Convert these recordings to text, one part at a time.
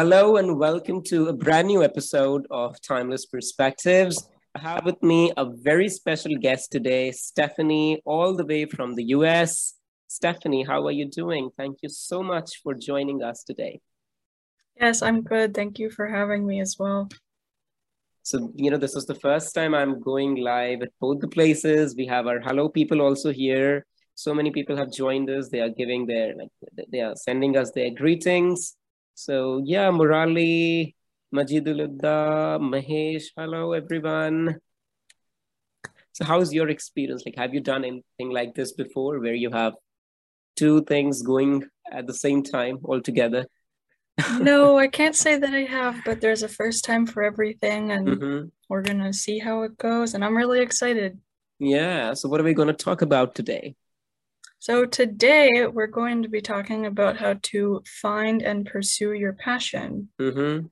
hello and welcome to a brand new episode of Timeless Perspectives. I have with me a very special guest today, Stephanie, all the way from the US. Stephanie, how are you doing? Thank you so much for joining us today. Yes, I'm good. Thank you for having me as well. So, you know, this is the first time I'm going live at both the places. We have our hello people also here. So many people have joined us. They are giving their, like, they are sending us their greetings. So, yeah, Murali, Majiduludda, Mahesh, hello everyone. So, how's your experience? Like, have you done anything like this before where you have two things going at the same time all together? no, I can't say that I have, but there's a first time for everything, and mm-hmm. we're gonna see how it goes. And I'm really excited. Yeah. So, what are we going to talk about today? So, today we're going to be talking about how to find and pursue your passion. Mm-hmm.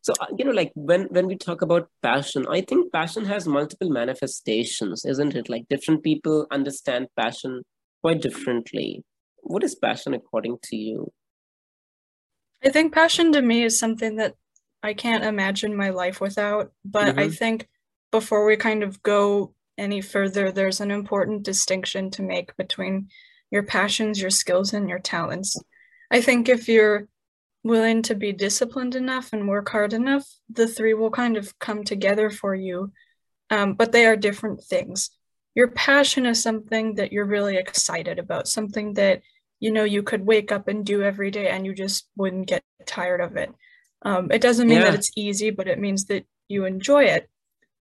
So, uh, you know, like when, when we talk about passion, I think passion has multiple manifestations, isn't it? Like different people understand passion quite differently. What is passion according to you? I think passion to me is something that I can't imagine my life without. But mm-hmm. I think before we kind of go any further, there's an important distinction to make between your passions, your skills, and your talents. I think if you're willing to be disciplined enough and work hard enough, the three will kind of come together for you. Um, but they are different things. Your passion is something that you're really excited about, something that you know you could wake up and do every day and you just wouldn't get tired of it um, it doesn't mean yeah. that it's easy but it means that you enjoy it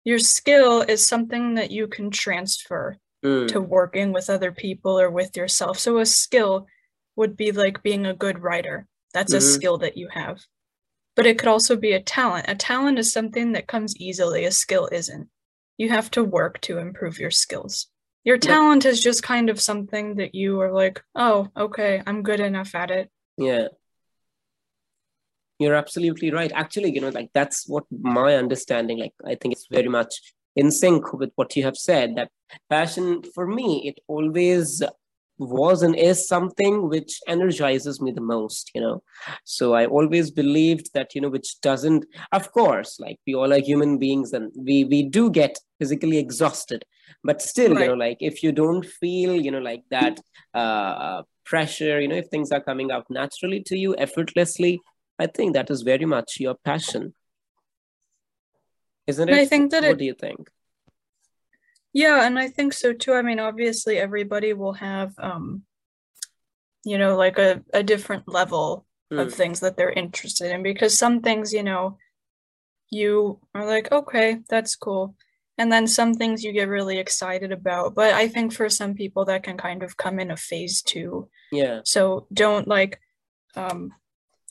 your skill is something that you can transfer mm. to working with other people or with yourself so a skill would be like being a good writer that's mm-hmm. a skill that you have but it could also be a talent a talent is something that comes easily a skill isn't you have to work to improve your skills your talent is just kind of something that you are like, oh, okay, I'm good enough at it. Yeah. You're absolutely right. Actually, you know, like that's what my understanding, like, I think it's very much in sync with what you have said that passion for me, it always was and is something which energizes me the most you know so i always believed that you know which doesn't of course like we all are human beings and we we do get physically exhausted but still right. you know like if you don't feel you know like that uh pressure you know if things are coming out naturally to you effortlessly i think that is very much your passion isn't it i think that what it, do you think yeah, and I think so too. I mean, obviously everybody will have um you know, like a, a different level mm. of things that they're interested in because some things, you know, you are like, okay, that's cool. And then some things you get really excited about. But I think for some people that can kind of come in a phase too. Yeah. So don't like um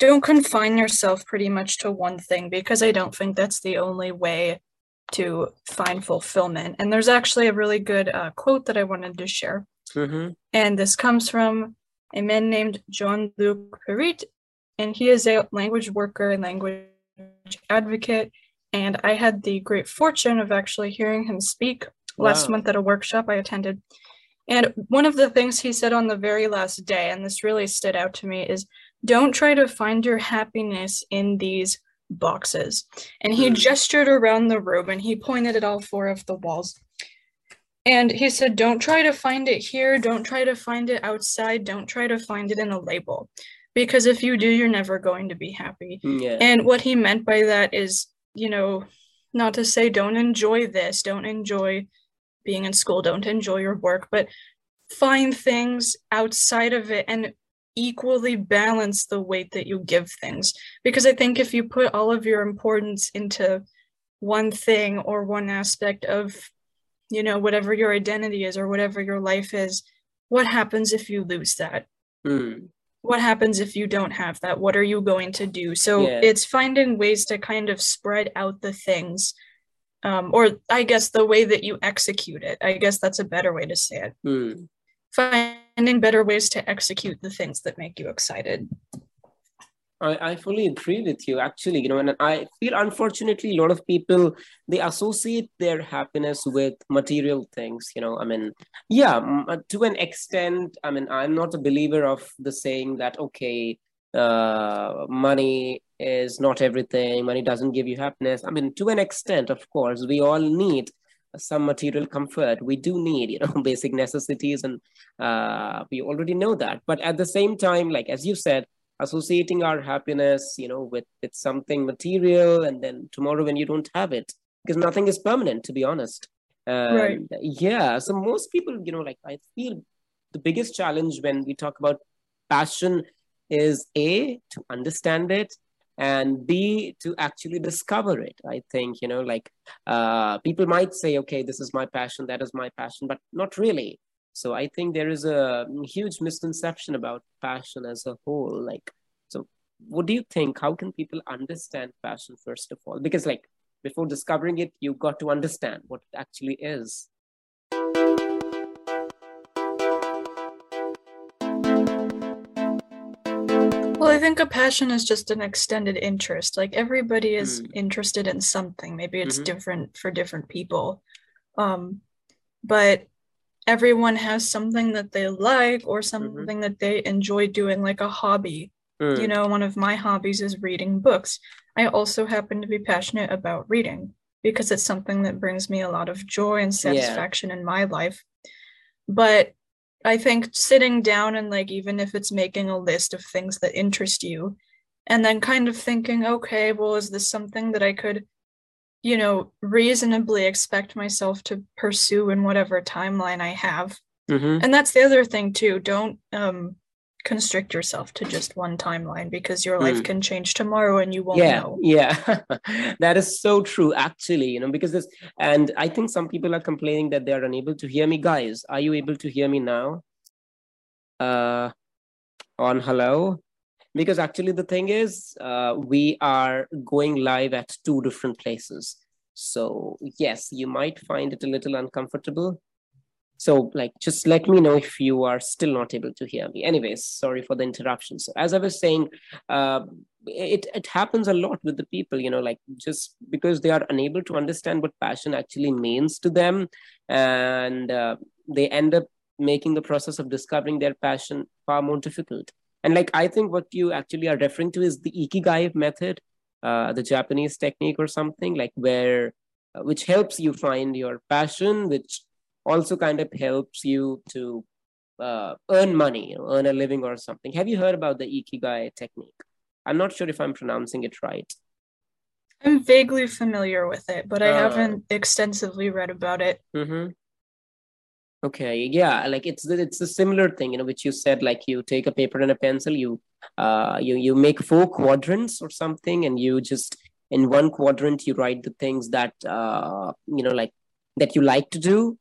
don't confine yourself pretty much to one thing because I don't think that's the only way to find fulfillment. And there's actually a really good uh, quote that I wanted to share. Mm-hmm. And this comes from a man named Jean Luc Pierite, and he is a language worker and language advocate. And I had the great fortune of actually hearing him speak wow. last month at a workshop I attended. And one of the things he said on the very last day, and this really stood out to me, is don't try to find your happiness in these boxes. And he mm. gestured around the room and he pointed at all four of the walls. And he said, Don't try to find it here. Don't try to find it outside. Don't try to find it in a label. Because if you do, you're never going to be happy. Hmm, yeah. And what he meant by that is, you know, not to say don't enjoy this, don't enjoy being in school, don't enjoy your work, but find things outside of it and equally balance the weight that you give things. Because I think if you put all of your importance into one thing or one aspect of, you know, whatever your identity is or whatever your life is, what happens if you lose that? Mm. What happens if you don't have that? What are you going to do? So yeah. it's finding ways to kind of spread out the things. Um, or I guess the way that you execute it. I guess that's a better way to say it. Mm finding better ways to execute the things that make you excited. I, I fully agree with you actually you know and i feel unfortunately a lot of people they associate their happiness with material things you know i mean yeah uh, to an extent i mean i'm not a believer of the saying that okay uh, money is not everything money doesn't give you happiness i mean to an extent of course we all need some material comfort. We do need you know basic necessities and uh, we already know that. But at the same time like as you said associating our happiness you know with with something material and then tomorrow when you don't have it because nothing is permanent to be honest. Um, right. yeah so most people you know like i feel the biggest challenge when we talk about passion is a to understand it and b to actually discover it i think you know like uh, people might say okay this is my passion that is my passion but not really. So i think there is a huge misconception about passion as a whole like so what do you think? How can people understand passion first of all? Because like before discovering it you've got to understand what it actually is I think a passion is just an extended interest. Like everybody is mm. interested in something. Maybe it's mm-hmm. different for different people. Um, but everyone has something that they like or mm-hmm. something mm-hmm. that they enjoy doing, like a hobby. Mm. You know, one of my hobbies is reading books. I also happen to be passionate about reading because it's something that brings me a lot of joy and satisfaction yeah. in my life. But I think sitting down and like even if it's making a list of things that interest you and then kind of thinking, okay, well, is this something that I could, you know, reasonably expect myself to pursue in whatever timeline I have? Mm-hmm. And that's the other thing too. Don't um constrict yourself to just one timeline because your life mm. can change tomorrow and you won't yeah, know. Yeah, that is so true, actually. You know, because this, and I think some people are complaining that they are unable to hear me. Guys, are you able to hear me now? Uh, on hello? Because actually, the thing is, uh, we are going live at two different places. So, yes, you might find it a little uncomfortable so, like, just let me know if you are still not able to hear me. Anyways, sorry for the interruption. So, as I was saying, uh, it it happens a lot with the people. You know, like just because they are unable to understand what passion actually means to them, and uh, they end up making the process of discovering their passion far more difficult. And like, I think what you actually are referring to is the ikigai method, uh, the Japanese technique or something like where uh, which helps you find your passion, which also kind of helps you to uh, earn money, you know, earn a living or something. Have you heard about the Ikigai technique? I'm not sure if I'm pronouncing it right. I'm vaguely familiar with it, but I uh, haven't extensively read about it. Mm-hmm. Okay, yeah, like it's it's a similar thing, you know, which you said, like you take a paper and a pencil, you uh you you make four quadrants or something, and you just in one quadrant you write the things that uh you know like that you like to do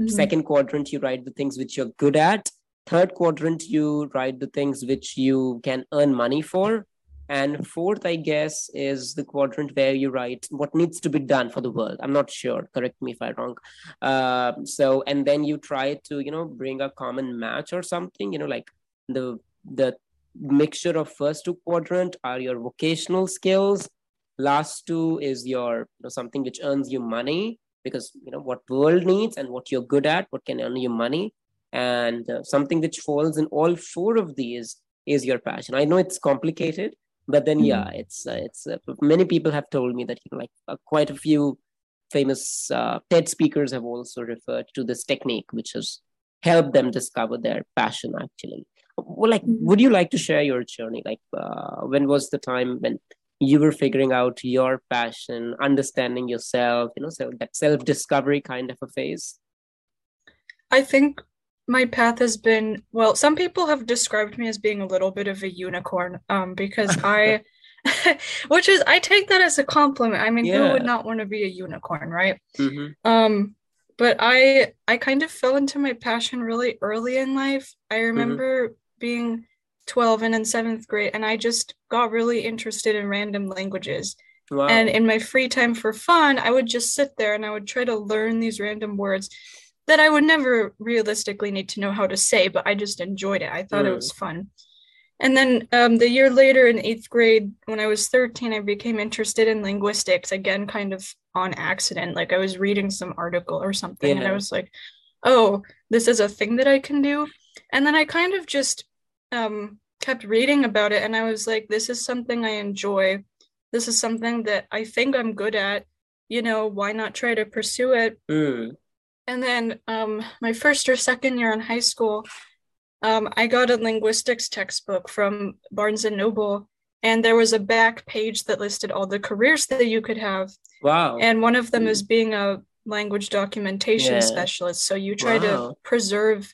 Mm-hmm. Second quadrant, you write the things which you're good at. Third quadrant, you write the things which you can earn money for. And fourth, I guess, is the quadrant where you write what needs to be done for the world. I'm not sure. Correct me if I'm wrong. Uh, so, and then you try to, you know, bring a common match or something. You know, like the the mixture of first two quadrant are your vocational skills. Last two is your you know, something which earns you money because you know what world needs and what you're good at what can earn you money and uh, something which falls in all four of these is your passion i know it's complicated but then yeah mm-hmm. it's uh, it's uh, many people have told me that you know like uh, quite a few famous uh, ted speakers have also referred to this technique which has helped them discover their passion actually well like mm-hmm. would you like to share your journey like uh, when was the time when you were figuring out your passion understanding yourself you know so that self discovery kind of a phase i think my path has been well some people have described me as being a little bit of a unicorn um because i which is i take that as a compliment i mean yeah. who would not want to be a unicorn right mm-hmm. um but i i kind of fell into my passion really early in life i mm-hmm. remember mm-hmm. being 12 and in seventh grade, and I just got really interested in random languages. Wow. And in my free time for fun, I would just sit there and I would try to learn these random words that I would never realistically need to know how to say, but I just enjoyed it. I thought mm. it was fun. And then um, the year later in eighth grade, when I was 13, I became interested in linguistics, again, kind of on accident. Like I was reading some article or something, yeah. and I was like, oh, this is a thing that I can do. And then I kind of just um, kept reading about it and I was like, this is something I enjoy. This is something that I think I'm good at. You know, why not try to pursue it? Mm. And then um, my first or second year in high school, um, I got a linguistics textbook from Barnes and Noble, and there was a back page that listed all the careers that you could have. Wow. And one of them is being a language documentation yeah. specialist. So you try wow. to preserve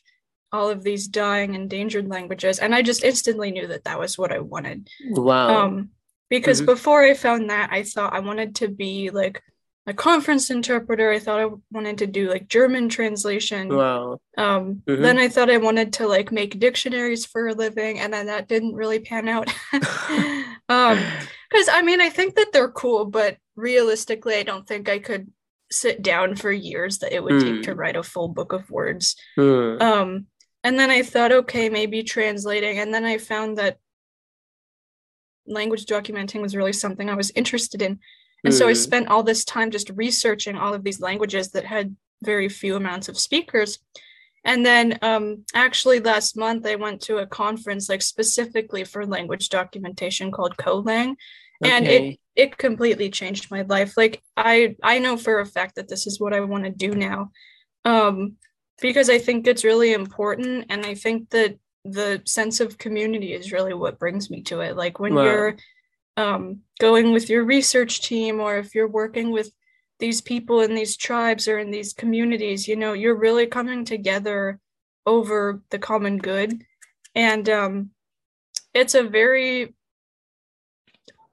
all of these dying endangered languages and i just instantly knew that that was what i wanted wow um because mm-hmm. before i found that i thought i wanted to be like a conference interpreter i thought i wanted to do like german translation wow um mm-hmm. then i thought i wanted to like make dictionaries for a living and then that didn't really pan out um because i mean i think that they're cool but realistically i don't think i could sit down for years that it would mm. take to hmm. write a full book of words mm. um and then I thought, okay, maybe translating. And then I found that language documenting was really something I was interested in. And mm. so I hmm. spent all this time just researching all of these languages that had very few amounts of speakers. And then um, actually last month I went to a conference like specifically for language documentation called CoLang. Okay. And it it completely changed my life. Like I I know for a fact that this is what I want to do now. Um, because I think it's really important. And I think that the sense of community is really what brings me to it. Like when wow. you're um, going with your research team, or if you're working with these people in these tribes or in these communities, you know, you're really coming together over the common good. And um, it's a very,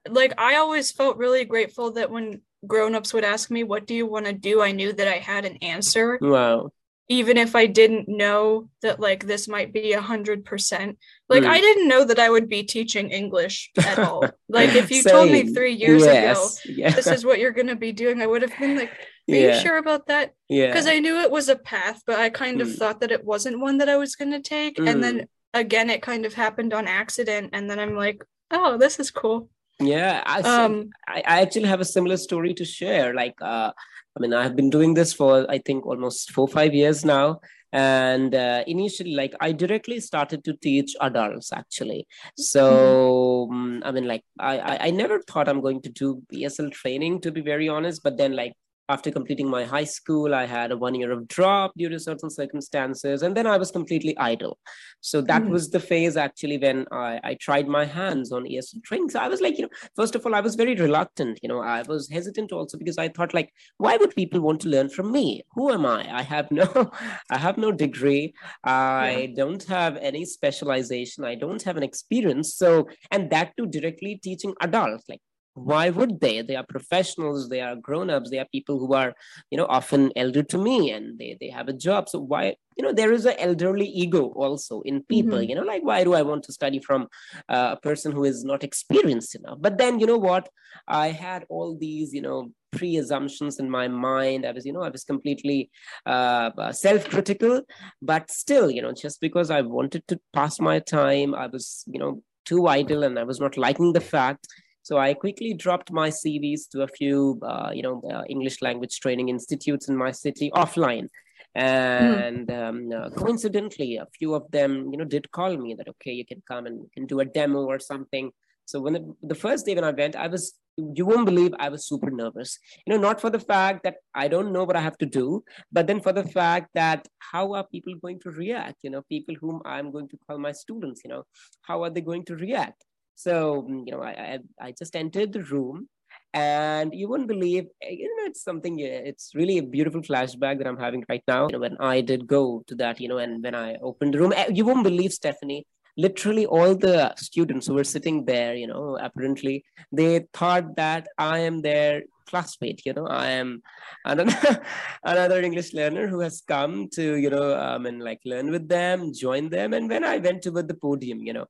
like, I always felt really grateful that when grown-ups would ask me what do you want to do i knew that i had an answer wow even if I didn't know that like this might be a hundred percent. Like mm. I didn't know that I would be teaching English at all. like if you Same. told me three years yes. ago yeah. this is what you're gonna be doing, I would have been like, Are yeah. you sure about that? Yeah. Because I knew it was a path, but I kind of mm. thought that it wasn't one that I was gonna take. Mm. And then mm. again it kind of happened on accident. And then I'm like, oh, this is cool. Yeah. I, um, I, I actually have a similar story to share. Like uh I mean, I have been doing this for I think almost four five years now, and uh, initially, like I directly started to teach adults actually. So mm-hmm. um, I mean, like I I never thought I'm going to do ESL training to be very honest, but then like after completing my high school i had a one year of drop due to certain circumstances and then i was completely idle. So that mm. was the phase actually when I, I tried my hands on esl training so i was like you know first of all i was very reluctant you know i was hesitant also because i thought like why would people want to learn from me? Who am i? I have no i have no degree. I yeah. don't have any specialization. I don't have an experience. So and that too directly teaching adults like why would they? They are professionals they are grown-ups they are people who are you know often elder to me and they they have a job. So why you know there is an elderly ego also in people mm-hmm. you know like why do i want to study from uh, a person who is not experienced enough? But then you know what? I had all these you know pre-assumptions in my mind. I was you know i was completely uh, uh self-critical but still you know just because i wanted to pass my time i was you know too idle and i was not liking the fact so I quickly dropped my CVs to a few, uh, you know, uh, English language training institutes in my city offline. And mm. um, uh, coincidentally, a few of them, you know, did call me that, okay, you can come and can do a demo or something. So when the, the first day when I went, I was, you won't believe I was super nervous. You know, not for the fact that I don't know what I have to do, but then for the fact that how are people going to react? You know, people whom I'm going to call my students, you know, how are they going to react? So, mm, you know, I, I, I just entered the room and you wouldn't believe, eh, you know, it's something, eh, it's really a beautiful flashback that I'm having right now. You know, when I did go to that, you know, and when I opened the room, eh, you won't believe, Stephanie, literally all the students who were sitting there, you know, apparently they thought that I am their classmate you know i am another, another english learner who has come to you know um, and like learn with them join them and when i went toward the podium you know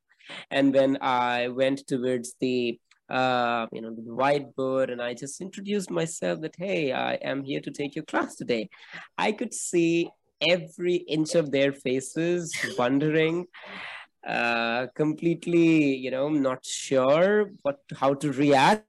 and when I went towards the uh, you know, the whiteboard, and I just introduced myself that, hey, I am here to take your class today. I could see every inch of their faces wondering, uh, completely, you know, not sure what how to react.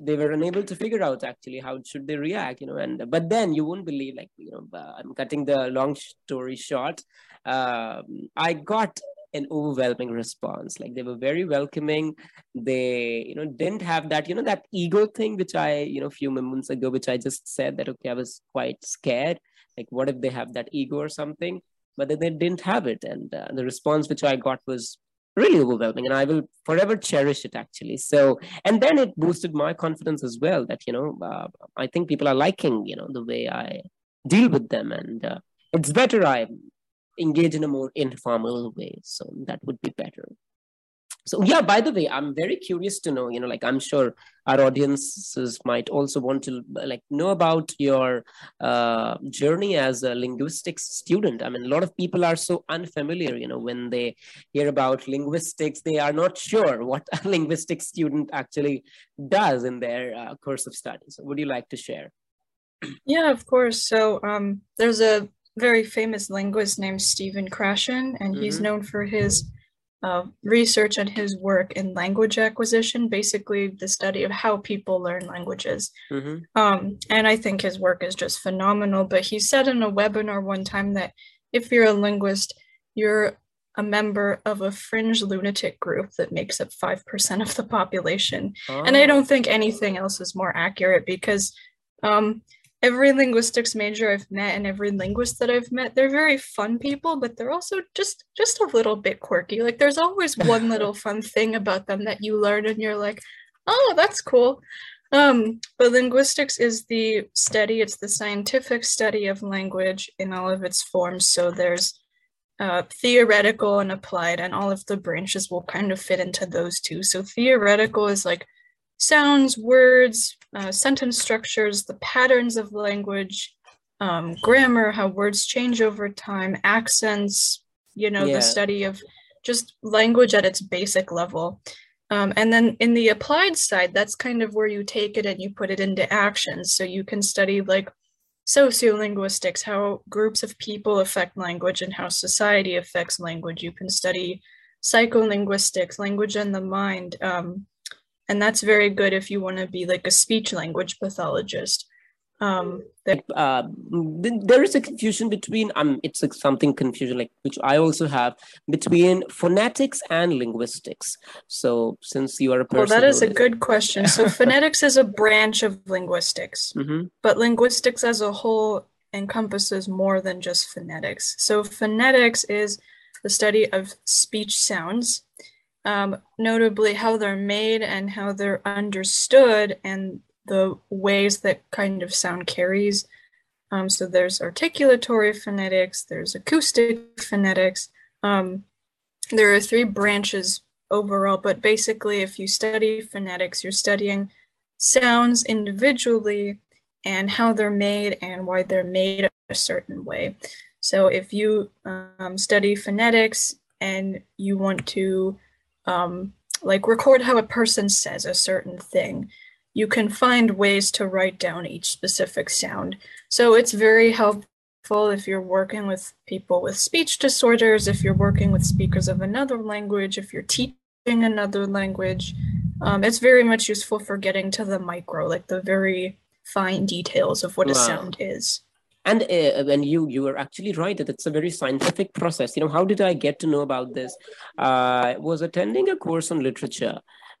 They were unable to figure out actually how should they react, you know. And but then you won't believe, like, you know, I'm cutting the long story short. Um, I got an overwhelming response. Like they were very welcoming. They you know didn't have that you know that ego thing which i you know a few moments ago which i just said that okay i was quite scared. Like what if they have that ego or something? But then they didn't have it. And uh, the response which i got was really overwhelming. And i will forever cherish it actually. So and then it boosted my confidence as well that you know uh, i think people are liking you know the way i deal with them. And uh, it's better i engage in a more informal way. So that would be better. So yeah by the way i'm very curious to know you know like i'm sure our audiences might also want to like know about your uh, journey as a linguistics student. I mean a lot of people are so unfamiliar you know when they hear about linguistics they are not sure what a linguistics student actually does in their uh, course of study. So would you like to share? Yeah of course. So um, there's a very famous linguist named Stephen Krashen, and mm-hmm. he's known for his uh, research and his work in language acquisition, basically the study of how people learn languages. Mm-hmm. Um, and I think his work is just phenomenal. But he said in a webinar one time that if you're a linguist, you're a member of a fringe lunatic group that makes up 5% of the population. Oh. And I oh. don't think anything else is more accurate because um, every linguistics major I've met and every linguist that I've met, they're very fun people, but they're also just just a little bit quirky. Like there's always one little fun thing about them that you learn and you're like, "Oh, that's cool." Um, but linguistics is the study, it's the scientific study of language in all of its forms. So there's uh, theoretical and applied, and all of the branches will kind of fit into those two. So theoretical is like sounds, words, uh, sentence structures, the patterns of language, um, grammar, how words change over time, accents, you know, yeah. the study of just language at its basic level. Um, and then in the applied side, that's kind of where you take it and you put it into action. So you can study like sociolinguistics, how groups of people affect language and how society affects language. You can study psycholinguistics, language and the mind, um, and that's very good if you want to be like a speech language pathologist. Um that uh, there is a confusion between um it's like something confusion like which i also have between phonetics and linguistics. So since you are a person well that is a good question. So phonetics is a branch of linguistics mm-hmm. but linguistics as a whole encompasses more than just phonetics. So phonetics is the study of speech sounds um, notably how they're made and how they're understood and the ways that kind of sound carries. Um, so there's articulatory phonetics, there's acoustic phonetics. Um, there are three branches overall, but basically, if you study phonetics, you're studying sounds individually and how they're made and why they're made a certain way. So if you um, study phonetics and you want to um, like record how a person says a certain thing. You can find ways to write down each specific sound. So it's very helpful if you're working with people with speech disorders, if you're working with speakers of another language, if you're teaching another language. Um, it's very much useful for getting to the micro, like the very fine details of what wow. a sound is and uh, when you you were actually right that it's a very scientific process. You know how did i get to know about this? Uh, i was attending a course on literature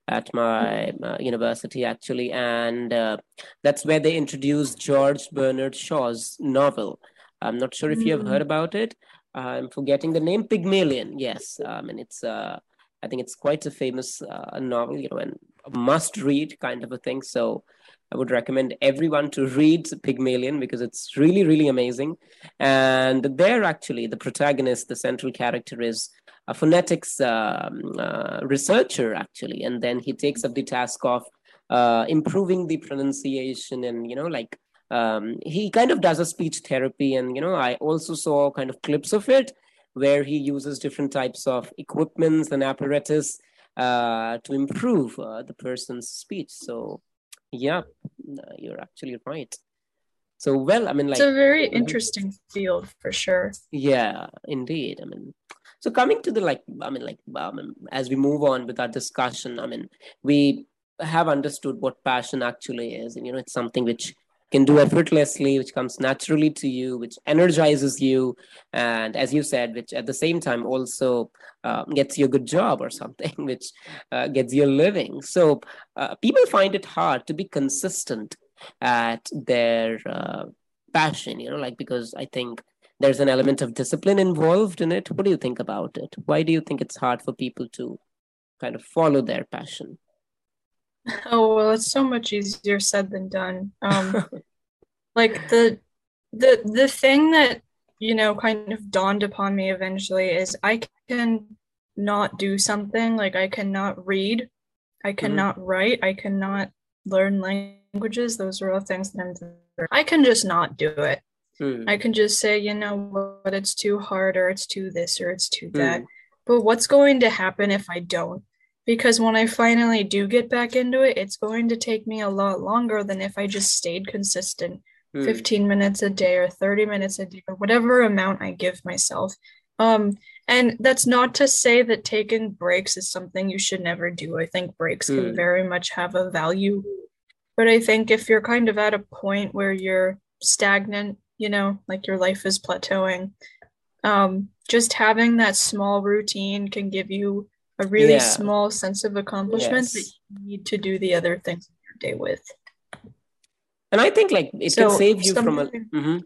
at my uh, university actually and uh, that's where they introduced george bernard shaw's novel. I'm not sure if you have heard mm. about it. I'm forgetting the name. Pygmalion. Yes. Um, and it's uh, i think it's quite a famous uh, novel you know and a must read kind of a thing. So I would recommend everyone to read Pygmalion because it's really, really amazing. And there, actually, the protagonist, the central character, is a phonetics um, uh, researcher, actually. And then he takes up the task of uh, improving the pronunciation and, you know, like um, he kind of does a speech therapy. And, you know, I also saw kind of clips of it where he uses different types of equipments and apparatus uh, to improve uh, the person's speech. So, yeah, you're actually right. So, well, I mean, like, it's a very interesting field for sure. Yeah, indeed. I mean, so coming to the like, I mean, like, um, as we move on with our discussion, I mean, we have understood what passion actually is, and you know, it's something which can do effortlessly, which comes naturally to you, which energizes you, and as you said, which at the same time also uh, gets you a good job or something, which uh, gets you a living. So uh, people find it hard to be consistent at their uh, passion, you know, like because I think there's an element of discipline involved in it. What do you think about it? Why do you think it's hard for people to kind of follow their passion? Oh well, it's so much easier said than done. Um, like the the the thing that you know kind of dawned upon me eventually is I can not do something like I cannot read, I mm-hmm. cannot mm-hmm. write, I cannot learn languages. Those are all things that I'm. I can just not do it. Mm. I can just say, you know what, it's too hard, or it's too this, or it's too that. Mm. But what's going to happen if I don't? Because when I finally do get back into it, it's going to take me a lot longer than if I just stayed consistent mm. 15 minutes a day or 30 minutes a day or whatever amount I give myself. Um, and that's not to say that taking breaks is something you should never do. I think breaks mm. can hmm. very much have a value. But I think if you're kind of at a point where you're stagnant, you know, like your life is plateauing, um, just having that small routine can give you a really yeah. small sense of accomplishment yes. that you need to do the other things in your day with. And I think like it so can save you from a. Mm-hmm.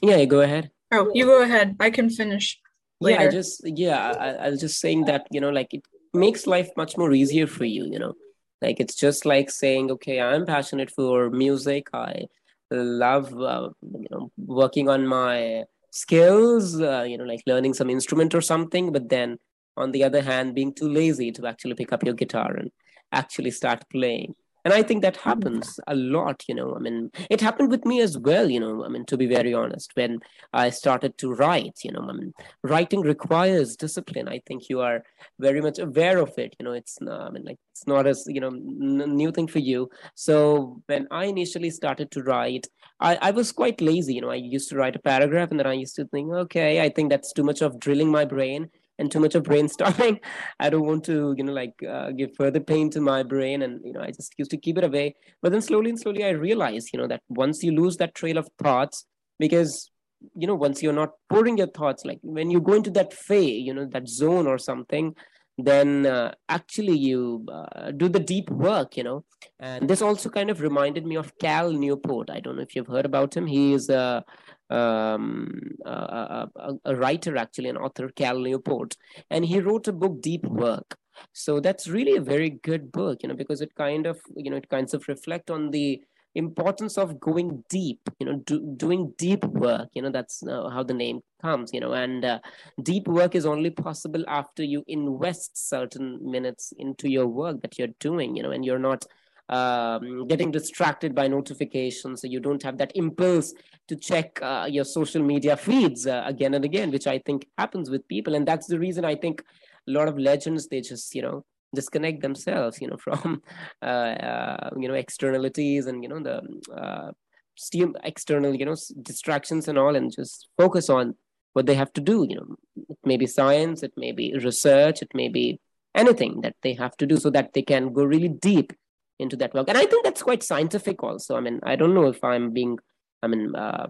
Yeah, go ahead. Oh, you go ahead. I can finish. Later. Yeah, I just yeah, I, I was just saying that you know, like it makes life much more easier for you. You know, like it's just like saying, okay, I'm passionate for music. I love uh, you know working on my skills. Uh, you know, like learning some instrument or something. But then on the other hand being too lazy to actually pick up your guitar and actually start playing. And i think that happens a lot you know i mean it happened with me as well you know i mean to be very honest when i started to write you know i mean writing requires discipline. I think you are very much aware of it you know it's not i mean like it's not as you know n- new thing for you. So when i initially started to write I, I was quite lazy you know i used to write a paragraph and then i used to think okay i think that's too much of drilling my brain and too much of brainstorming. I don't want to, you know, like uh, give further pain to my brain. And, you know, I just used to keep it away. But then slowly and slowly, I realized, you know, that once you lose that trail of thoughts, because, you know, once you're not pouring your thoughts, like when you go into that phase, you know, that zone or something, then uh, actually you uh, do the deep work you know and this also kind of reminded me of cal newport i don't know if you've heard about him he is a um, a, a, a, writer, actually, an author, Cal Newport, and he wrote a book, Deep Work. So that's really a very good book, you know, because it kind of, you know, it kinds of reflect on the importance of going deep, you know, do, doing deep work. You know, that's uh, how the name comes, you know, and uh, deep work is only possible after you invest certain minutes into your work that you're doing, you know, and you're not um, getting distracted by notifications so you don't have that impulse to check uh, your social media feeds uh, again and again which i think happens with people. And that's the reason i think a lot of legends they just you know disconnect themselves you know from uh, uh you know externalities and you know the uh, steam external you know distractions and all and just focus on what they have to do. You know it may be science it may be research it may be anything that they have to do so that they can go really deep into that work. And i think that's quite scientific also. I mean i don't know if i'm being i mean uh,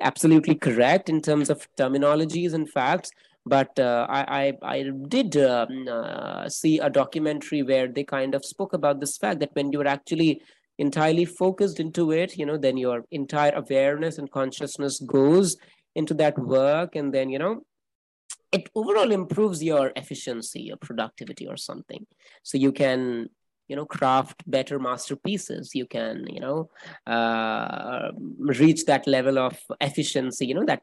absolutely correct in terms of terminologies and facts but uh, I, I, I did um, uh, see a documentary where they kind of spoke about this fact that when you're actually entirely focused into it you know then your entire awareness and consciousness goes into that work and then you know it overall improves your efficiency your productivity or something. So you can you know craft better masterpieces. You can you know uh, reach that level of efficiency you know that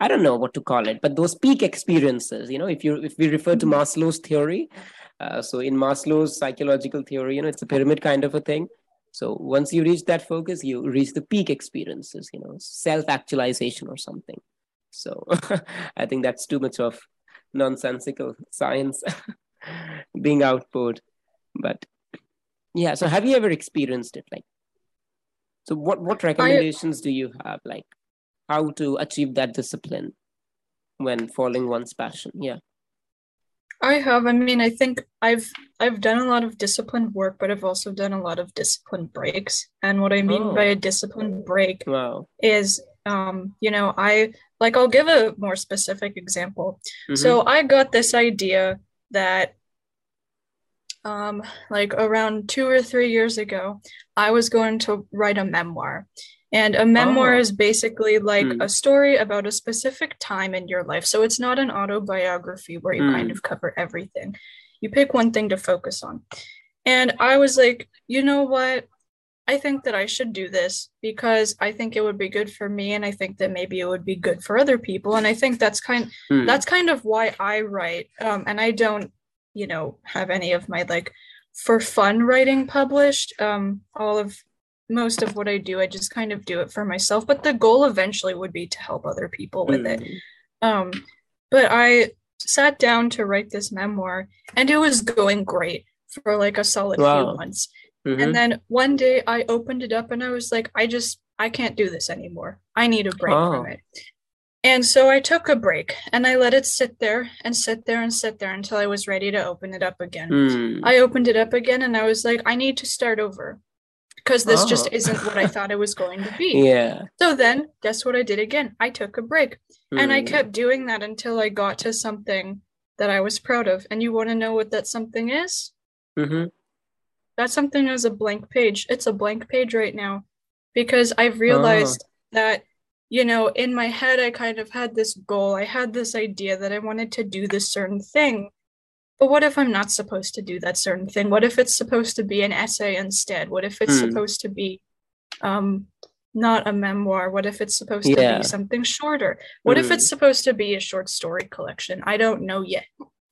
i don't know what to call it but those peak experiences you know if you if we refer to mm-hmm. maslow's theory uh, so in maslow's psychological theory you know it's a pyramid kind of a thing. So once you reach that focus you reach the peak experiences you know self actualization or something. So i think that's too much of nonsensical science being output. But yeah so have you ever experienced it like so what what recommendations I, do you have like how to achieve that discipline when following one's passion yeah I have. I mean, I think I've I've done a lot of disciplined work, but I've also done a lot of disciplined breaks. And what I mean oh. by a disciplined break wow. is um, you know, I like I'll give a more specific example. Mm-hmm. So I got this idea that um like around 2 or 3 years ago, I was going to write a memoir. And a memoir oh. is basically like mm. a story about a specific time in your life. So it's not an autobiography where you mm. kind of cover everything. You pick one thing to focus on. And I was like, you know what? I think that I should do this because I think it would be good for me and I think that maybe it would be good for other people and I think that's kind mm. that's kind of why I write um, and I don't you know have any of my like for fun writing published um, all of most of what I do I just kind of do it for myself but the goal eventually would be to help other people with mm. it um, but I sat down to write this memoir and it was going great for like a solid wow. few months Mm-hmm. And then one day I opened it up and I was like, I just, I can't do this anymore. I need a break oh. from it. And so I took a break and I let it sit there and sit there and sit there until I was ready to open it up again. Mm. I opened it up again and I was like, I need to start over because this oh. just isn't what I thought it was going to be. Yeah. So then, guess what I did again? I took a break mm. and I hmm. kept doing that until I got to something that I was proud of. And you want to know what that something is? Mm-hmm. That's something is a blank page. It's a blank page right now because I've realized oh. that, you know, in my head, I kind of had this goal. I had this idea that I wanted to do this certain thing. But what if I'm not supposed to do that certain thing? What if it's supposed to be an essay instead? What if it's mm. supposed to be um, not a memoir? What if it's supposed yeah. to be something shorter? What if it's hmm. supposed to be a short story collection? I don't know yet.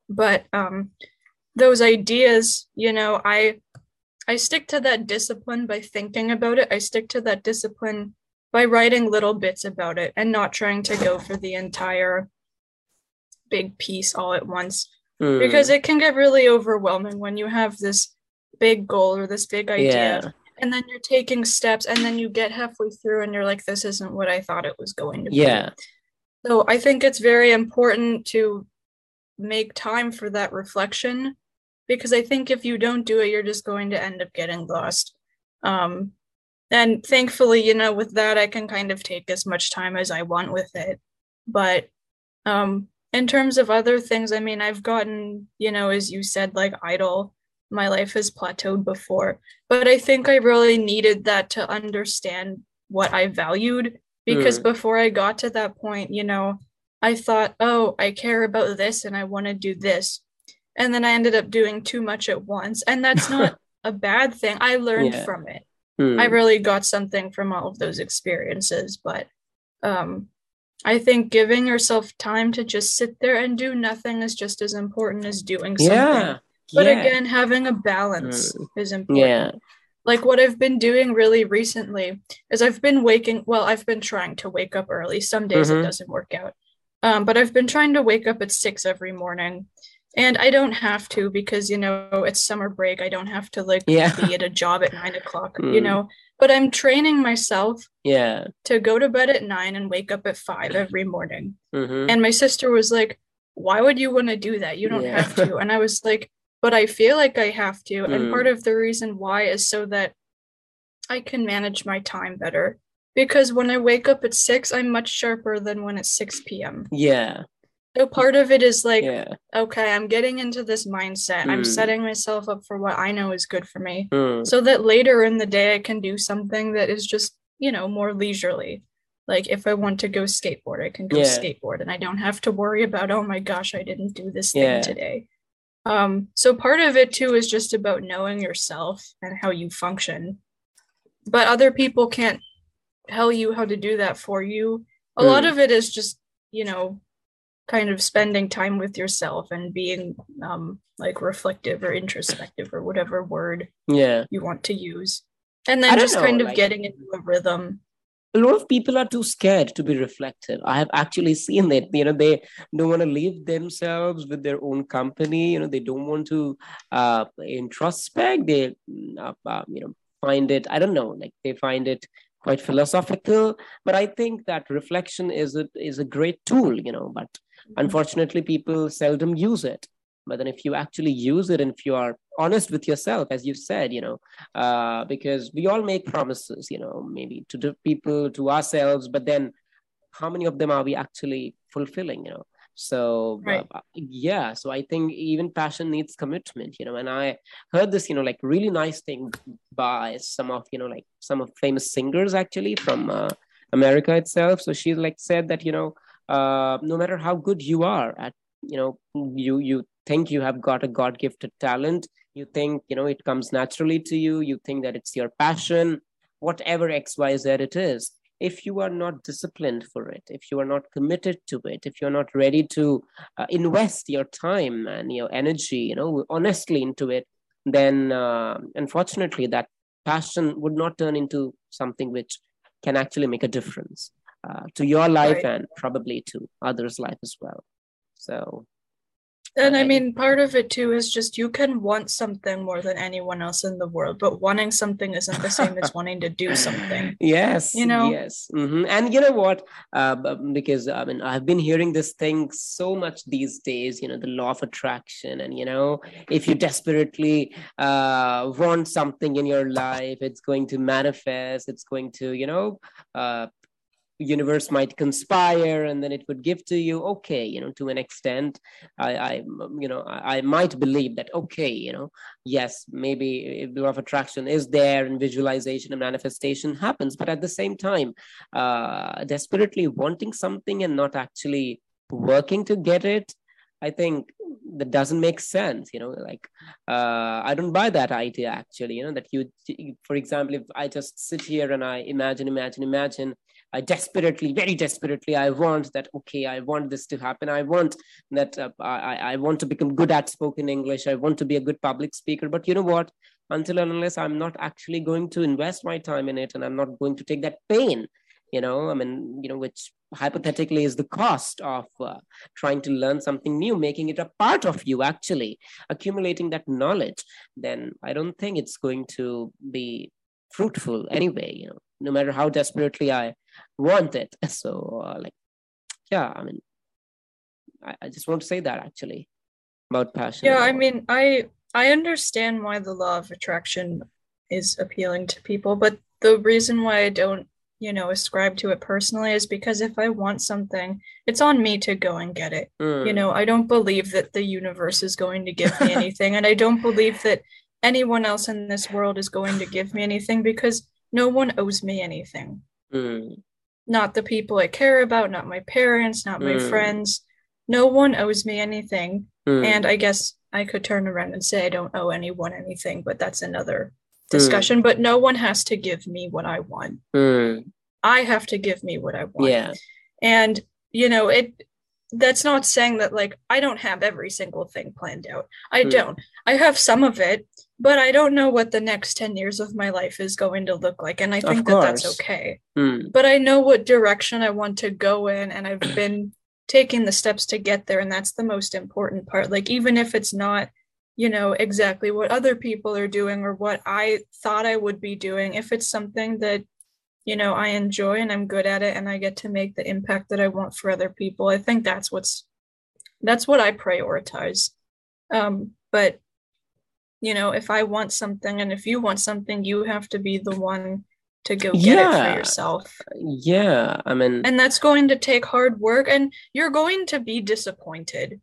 But um, those ideas, you know, I I stick to that discipline by thinking about it. I stick to that discipline by writing little bits about it and not trying to go for the entire big piece all at once mm. because it can get really overwhelming when you have this big goal or this big idea yeah. and then you're taking steps and then you get halfway through and you're like this isn't what I thought it was going to be. Yeah. So I think it's very important to make time for that reflection because I think if you don't do it, you're just going to end up getting lost. Um, and thankfully, you know, with that, I can kind of take as much time as I want with it. But um, in terms of other things, I mean, I've gotten, you know, as you said, like idle. My life has plateaued before, but I think I really needed that to understand what I valued because mm. before I got to that point, you know, I thought, oh, I care about this and I want to do this and then I ended up doing too much at once. And that's not a bad thing. I learned yeah. from it. Hmm. I really got something from all of those experiences, but um I think giving yourself time to just sit there and do nothing is just as important as doing something. Yeah. But yeah. again, having a balance mm. is important. Yeah. Like what I've been doing really recently is I've been waking well, I've been trying to wake up early. Some days mm-hmm. it doesn't work out. Um, but I've been trying to wake up at six every morning and I don't have to because you know it's summer break. I don't have to like yeah. be at a job at nine o'clock, mm. you know. But I'm training myself, yeah, to go to bed at nine and wake up at five every morning. Mm-hmm. And my sister was like, "Why would you want to do that? You don't yeah. have to." And I was like, "But I feel like I have to." Mm. And part of the reason why is so that I can manage my time better. Because when I wake up at six, I'm much sharper than when it's six p.m. Yeah. So part of it is like, yeah. okay, I'm getting into this mindset. Mm. I'm setting myself up for what I know is good for me mm. so that later in the day I can do something that is just, you know, more leisurely. Like if I want to go skateboard, I can go yeah. skateboard and I don't have to worry about, oh my gosh, I didn't do this thing today. Um, so part of it too is just about knowing yourself and how you function. But other people can't tell you how to do that for you. A mm. lot of it is just, you know, kind of spending time with yourself and being um like reflective or introspective or whatever word yeah. you want to use. And then just know, kind of like, getting into a rhythm. a lot of people are too scared to be reflective. I have actually seen that you know they don't want to leave themselves with their own company you know they don't want to uh introspect. They uh, uh, you know find it i don't know like they find it quite philosophical. But i think that reflection is a is a great tool you know but unfortunately people seldom use it. But then if you actually use it and if you are honest with yourself as you said you know uh, because we all make promises you know maybe to the people to ourselves but then how many of them are we actually fulfilling you know? So right. uh, yeah so i think even passion needs commitment you know? And i heard this you know like really nice thing by some of you know like some of famous singers actually from uh, america itself. So she like said that you know uh, no matter how good you are at you know you you think you have got a god gifted talent. You think you know it comes naturally to you. You think that it's your passion whatever xyz it is. If you are not disciplined for it, if you are not committed to it, if you're not ready to uh, invest your time and your energy, you know, honestly into it, then uh, unfortunately that passion would not turn into something which can actually make a difference uh, to your life right. and probably to others' life as well. So and I mean, part of it too is just you can want something more than anyone else in the world, but wanting something isn't the same as wanting to do something. Yes, you know. Yes, mm-hmm. and you know what? Uh, because I mean, I've been hearing this thing so much these days. You know, the law of attraction, and you know, if you desperately uh, want something in your life, it's going to manifest. It's going to, you know, uh, universe might conspire and then it would give to you okay you know to an extent i i you know i, I might believe that okay you know yes maybe law of attraction is there and visualization and manifestation happens but at the same time uh desperately wanting something and not actually working to get it i think that doesn't make sense you know like uh, i don't buy that idea actually you know that you for example if i just sit here and i imagine imagine imagine I desperately, very desperately, I want that. Okay, I want this to happen. I want that. Uh, I I want to become good at spoken English. I want to be a good public speaker. But you know what? Until and unless I'm not actually going to invest my time in it, and I'm not going to take that pain, you know, I mean, you know, which hypothetically is the cost of uh, trying to learn something new making it a part of you actually accumulating that knowledge then i don't think it's going to be fruitful anyway you know no matter how desperately i want it. So uh, like yeah i mean I, I just want to say that actually about passion. Yeah i mean i i understand why the law of attraction is appealing to people but the reason why i don't you know ascribe to it personally is because if i want something it's on me to go and get it. Mm. you know i don't believe that the universe is going to give me anything and i don't believe that anyone else in this world is going to give me anything because no one owes me anything mm not the people I care about, not my parents, not my mm. friends. No one owes me anything. Mm. And I guess I could turn around and say I don't owe anyone anything, but that's another discussion. Mm. But no one has to give me what I want. Hmm. I have to give me what I want. Yeah. And, you know, it that's not saying that like I don't have every single thing planned out. I hmm. don't. I have some of it, but I don't know what the next 10 years of my life is going to look like. And I think that that's okay. Mm. But I know what direction I want to go in, and I've been taking the steps to get there. And that's the most important part. Like, even if it's not, you know, exactly what other people are doing or what I thought I would be doing, if it's something that, you know, I enjoy and I'm good at it and I get to make the impact that I want for other people, I think that's what's that's what I prioritize. Um, but you know, if I want something and if you want something, you have to be the one to go get yeah. it for yourself. Yeah. I mean, and that's going to take hard work and you're going to be disappointed.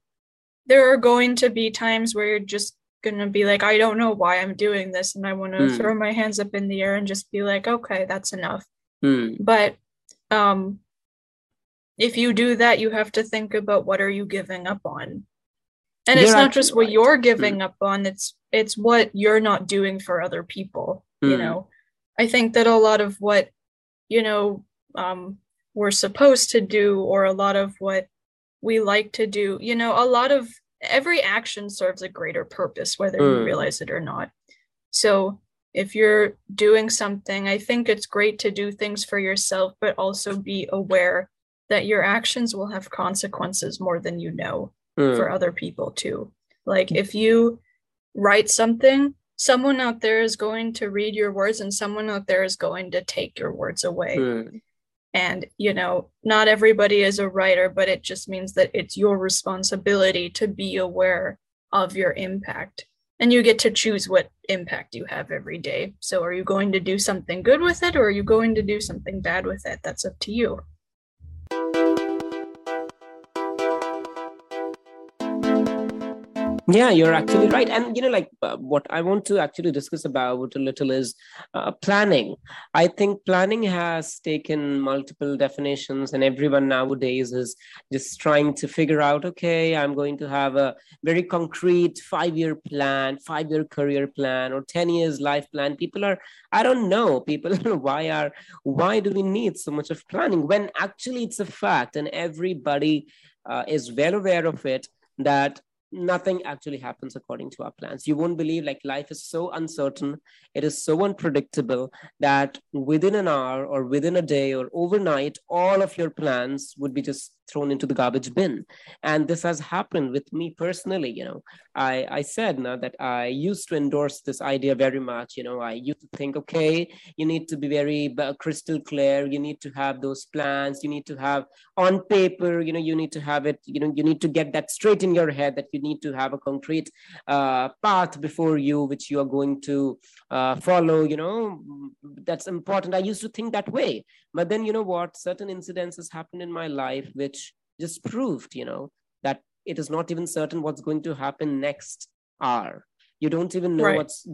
There are going to be times where you're just going to be like, I don't know why I'm doing this. And I want to mm. throw my hands up in the air and just be like, okay, that's enough. Mm. But, um, if you do that, you have to think about what are you giving up on and you're it's not just what you're giving mm. up on it's it's what you're not doing for other people mm. you know i think that a lot of what you know um, we're supposed to do or a lot of what we like to do you know a lot of every action serves a greater purpose whether mm. you realize it or not so if you're doing something i think it's great to do things for yourself but also be aware that your actions will have consequences more than you know mm. for other people too. Like if you write something, someone out there is going to read your words and someone out there is going to take your words away. Mm. And, you know, not everybody is a writer, but it just means that it's your responsibility to be aware of your impact and you get to choose what impact you have every day. So are you going to do something good with it or are you going to do something bad with it? That's up to you. Yeah, you're actually right. And, you know, like uh, what I want to actually discuss about a little is uh, planning. I think planning has taken multiple definitions, and everyone nowadays is just trying to figure out okay, I'm going to have a very concrete five year plan, five year career plan, or 10 years life plan. People are, I don't know, people, why are, why do we need so much of planning when actually it's a fact and everybody uh, is well aware of it that nothing actually happens according to our plans. You won't believe like life is so uncertain, it is so unpredictable that within an hour or within a day or overnight, all of your plans would be just thrown into the garbage bin. And this has happened with me personally you know. I i said now that i used to endorse this idea very much you know. I used to think okay you need to be very crystal clear. You need to have those plans. You need to have on paper you know you need to have it you know you need to get that straight in your head that you need to have a concrete uh, path before you which you are going to uh, follow you know. That's important. I used to think that way. But then you know what? Certain incidences happened in my life which just proved you know that it is not even certain what's going to happen next hour you don't even know right. what's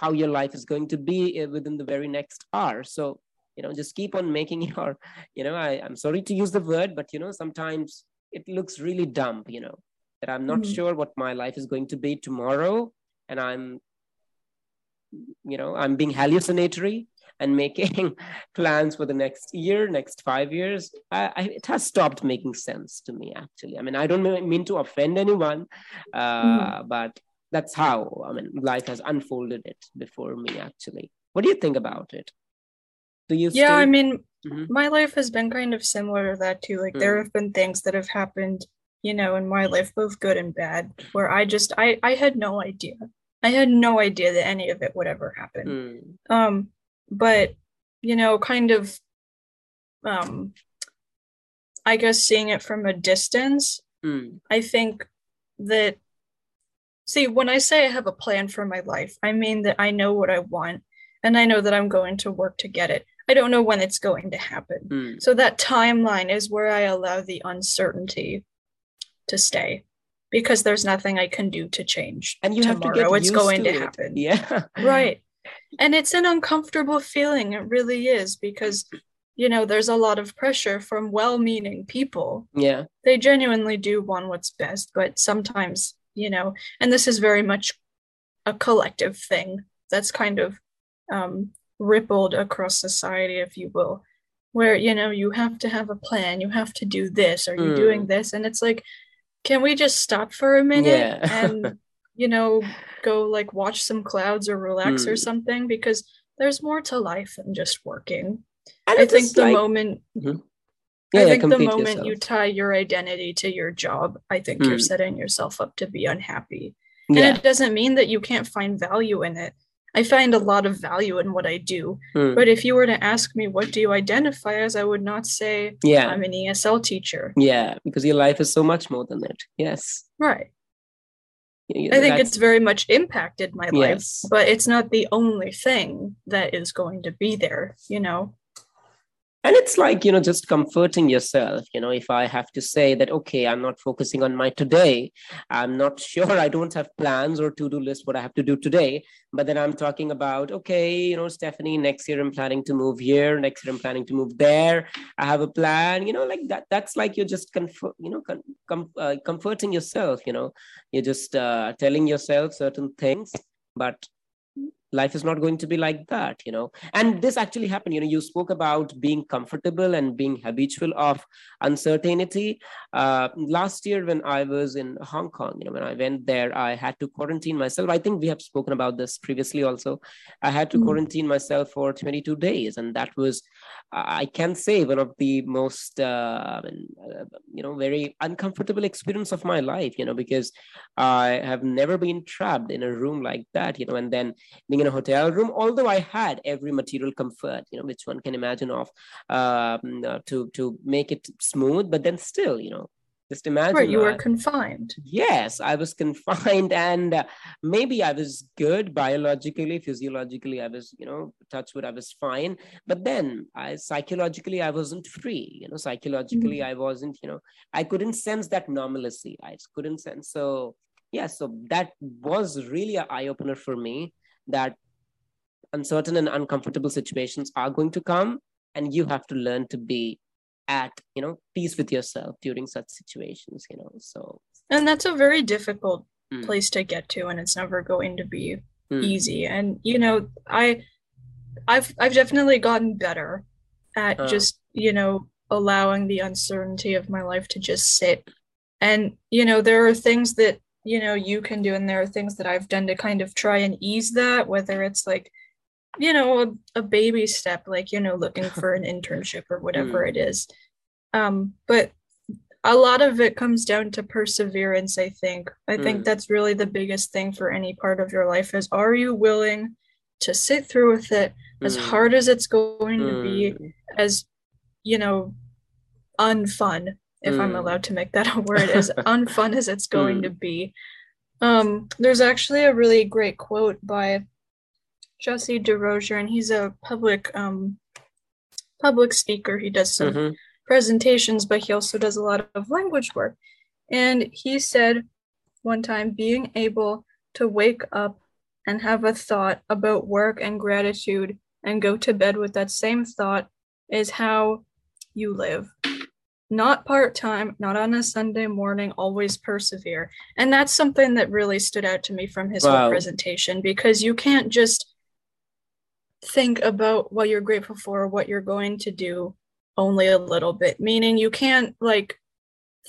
how your life is going to be eh, within the very next hour so you know just keep on making your you know I, i'm sorry to use the word but you know sometimes it looks really dumb you know that i'm not mm-hmm. sure what my life is going to be tomorrow and i'm you know i'm being hallucinatory and making plans for the next year next five years I, I, it has stopped making sense to me actually i mean i don't mean to offend anyone uh, mm. but that's how i mean life has unfolded it before me actually what do you think about it do you yeah i mean mm-hmm. my life has been kind of similar to that too like mm. there have been things that have happened you know in my life both good and bad where i just i i had no idea I had no idea that any of it would ever happen. Mm. Um, but you know, kind of, um, I guess seeing it from a distance, mm. I think that. See, when I say I have a plan for my life, I mean that I know what I want and I know that I'm going to work to get it. I don't know when it's going to happen. Mm. So that timeline is where I allow the uncertainty to stay because there's nothing I can do to change. And you tomorrow. have to get it's going to, to happen. Yeah. right. And it's an uncomfortable feeling. It really is because you know there's a lot of pressure from well-meaning people. Yeah. They genuinely do want what's best, but sometimes, you know, and this is very much a collective thing that's kind of um, rippled across society, if you will, where you know you have to have a plan, you have to do this, are you mm. doing this? And it's like can we just stop for a minute yeah. and you know go like watch some clouds or relax mm. or hmm. something because there's more to life than just working and i think the like... moment mm-hmm. yeah, i think the moment yourself. you tie your identity to your job i think mm. you're hmm. setting yourself up to be unhappy yeah. and it doesn't mean that you can't find value in it I find a lot of value in what I do. Hmm. But if you were to ask me, what do you identify as, I would not say, yeah. I'm an ESL teacher. Yeah, because your life is so much more than that. Yes. Right. I think it's very much impacted my life, yes. but it's not the only thing that is going to be there, you know? And it's like you know just comforting yourself you know if i have to say that okay i'm not focusing on my today. I'm not sure i don't have plans or to-do list what i have to do today. But then i'm talking about okay you know stephanie next year i'm planning to move here next year i'm planning to move there. I have a plan you know like that that's like you're just comfort you know com- com- uh, comforting yourself you know. You're just uh, telling yourself certain things but life is not going to be like that you know. And this actually happened you know you spoke about being comfortable and being habitual of uncertainty. Uh, last year when i was in hong kong you know when i went there i had to quarantine myself. I think we have spoken about this previously also. I had to mm-hmm. quarantine myself for 22 days and that was i can say one of the most uh, uh, you know very uncomfortable experience of my life you know because i have never been trapped in a room like that you know and then being in a hotel room although i had every material comfort you know which one can imagine of um, uh, to to make it smooth but then still you know just imagine right, you were confined. Yes i was confined and uh, maybe i was good biologically physiologically i was you know touch wood i was fine. But then i psychologically i wasn't free you know psychologically mm-hmm. i wasn't you know i couldn't sense that normalcy i couldn't sense. So yeah so that was really an eye-opener for me that uncertain and uncomfortable situations are going to come and you have to learn to be at you know peace with yourself during such situations you know so and that's a very difficult mm. place to get to and it's never going to be mm. easy and you know i i've i've definitely gotten better at uh. just you know allowing the uncertainty of my life to just sit and you know there are things that you know you can do and there are things that i've done to kind of try and ease that whether it's like you know a, a baby step like you know looking for an internship or whatever mm. it is um but a lot of it comes down to perseverance i think i mm. think that's really the biggest thing for any part of your life is are you willing to sit through with it mm. as hard as it's going to be mm. as you know unfun if i'm mm. allowed to make that a word as unfun as it's going to be um there's actually a really great quote by Jesse DeRozier, and he's a public um, public speaker. He does some mm-hmm. presentations, but he also does a lot of language work. And he said one time, being able to wake up and have a thought about work and gratitude and go to bed with that same thought is how you live. Not part time, not on a Sunday morning, always persevere. And that's something that really stood out to me from his wow. whole presentation because you can't just think about what you're grateful for, what you're going to do only a little bit, meaning you can't like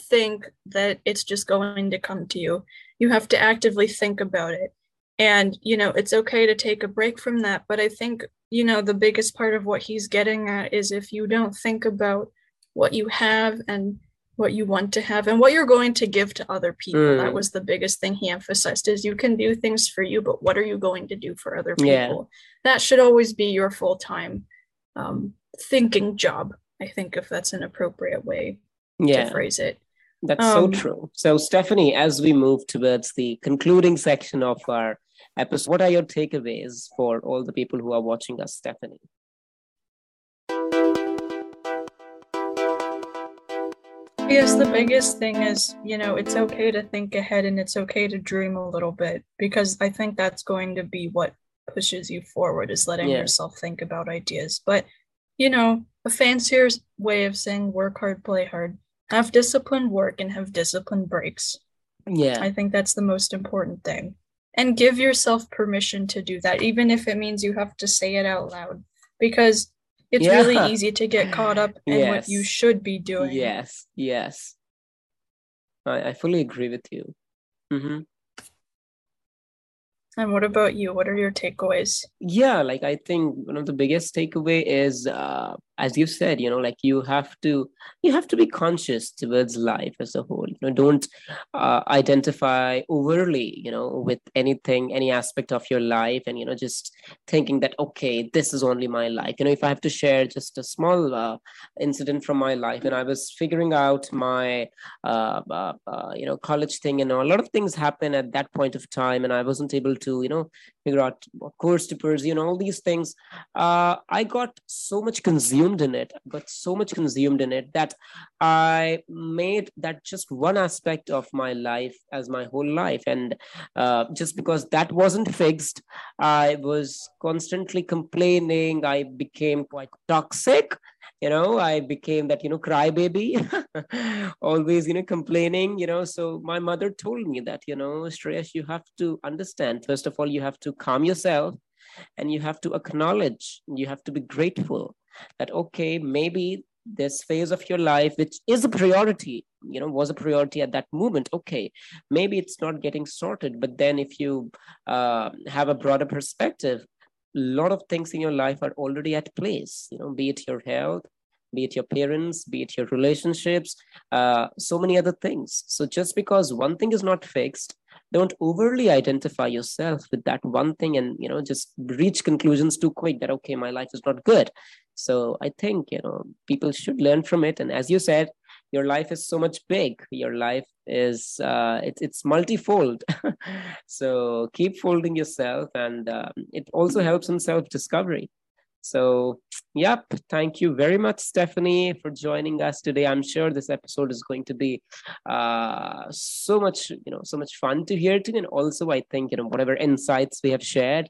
think that it's just going to come to you. You have to actively think about it. And, you know, it's okay to take a break from that. But I think, you know, the biggest part of what he's getting at is if you don't think about what you have and what you want to have and what you're going to give to other people. Mm. That was the biggest thing he emphasized is you can do things for you, but what are you going to do for other people? Yeah. That should always be your full-time um, thinking job. I think if that's an appropriate way yeah. to phrase it. That's um, so true. So Stephanie, as we move towards the concluding section of our episode, what are your takeaways for all the people who are watching us, Stephanie? Yes, the biggest thing is, you know, it's okay to think ahead and it's okay to dream a little bit because I think that's going to be what pushes you forward is letting yeah. yourself think about ideas. But, you know, a fancier way of saying work hard, play hard, have disciplined work and have disciplined breaks. Yeah. I think that's the most important thing. And give yourself permission to do that, even if it means you have to say it out loud. Because it's yeah. really easy to get caught up in yes. what you should be doing. Yes, yes. I, I fully agree with you. Mm-hmm. And what about you? What are your takeaways? Yeah, like I think one of the biggest takeaway is uh, as you said you know like you have to you have to be conscious towards life as a whole. You know don't uh, identify overly you know with anything any aspect of your life and you know just thinking that okay this is only my life. You know if i have to share just a small uh, incident from my life and i was figuring out my uh, uh, uh you know college thing and a lot of things happen at that point of time and i wasn't able to you know figure out what course to pursue and all these things uh, i got so much consumed consumed in it, got so much consumed in it that I made that just one aspect of my life as my whole life. And uh, just because that wasn't fixed, I was constantly complaining. I became quite toxic. You know, I became that, you know, crybaby, always, you know, complaining, you know. So my mother told me that, you know, Shreyash, you have to understand, first of all, you have to calm yourself and you have to acknowledge, you have to be grateful that okay maybe this phase of your life which is a priority you know was a priority at that moment okay maybe it's not getting sorted. But then if you uh, have a broader perspective a lot of things in your life are already at place you know be it your health be it your parents be it your relationships uh, so many other things. So just because one thing is not fixed don't overly identify yourself with that one thing and you know just reach conclusions too quick that okay my life is not good so i think you know people should learn from it. And as you said your life is so much big. Your life is uh, it, it's multifold. So keep folding yourself and um, it also helps in self discovery so yep. Thank you very much stephanie for joining us today. I'm sure this episode is going to be uh, so much you know so much fun to hear to and also i think you know whatever insights we have shared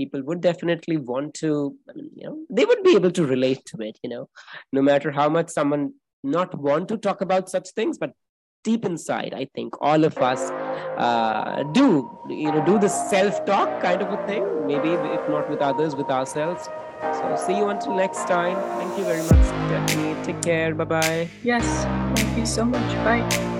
people would definitely want to you know they would be able to relate to it you know. No matter how much someone not want to talk about such things but deep inside i think all of us uh, do you know do this self-talk kind of a thing maybe if not with others with ourselves. So see you until next time. Thank you very much. Stephanie take care. Bye bye yes. Thank you so much. Bye